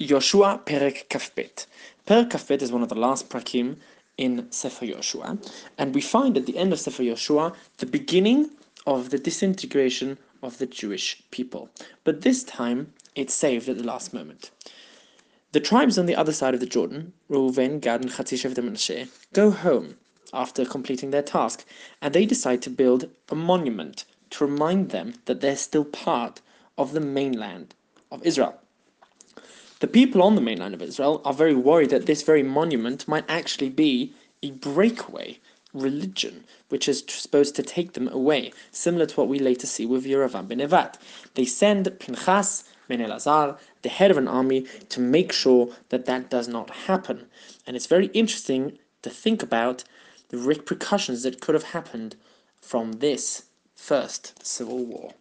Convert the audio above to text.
Yehoshua Perek Kafbet. Perek Kafbet is one of the last prakim in Sefer Yehoshua, and we find at the end of Sefer Yehoshua the beginning of the disintegration of the Jewish people. But this time, it's saved at the last moment. The tribes on the other side of the Jordan, Reuven, Gad, and Chatzishev Menashe, go home after completing their task, and they decide to build a monument to remind them that they're still part of the mainland of Israel. The people on the mainland of Israel are very worried that this very monument might actually be a breakaway religion, which is supposed to take them away, similar to what we later see with Yeravam ben Nevat. They send Pinchas ben Elazar, the head of an army, to make sure that that does not happen. And it's very interesting to think about the repercussions that could have happened from this first civil war.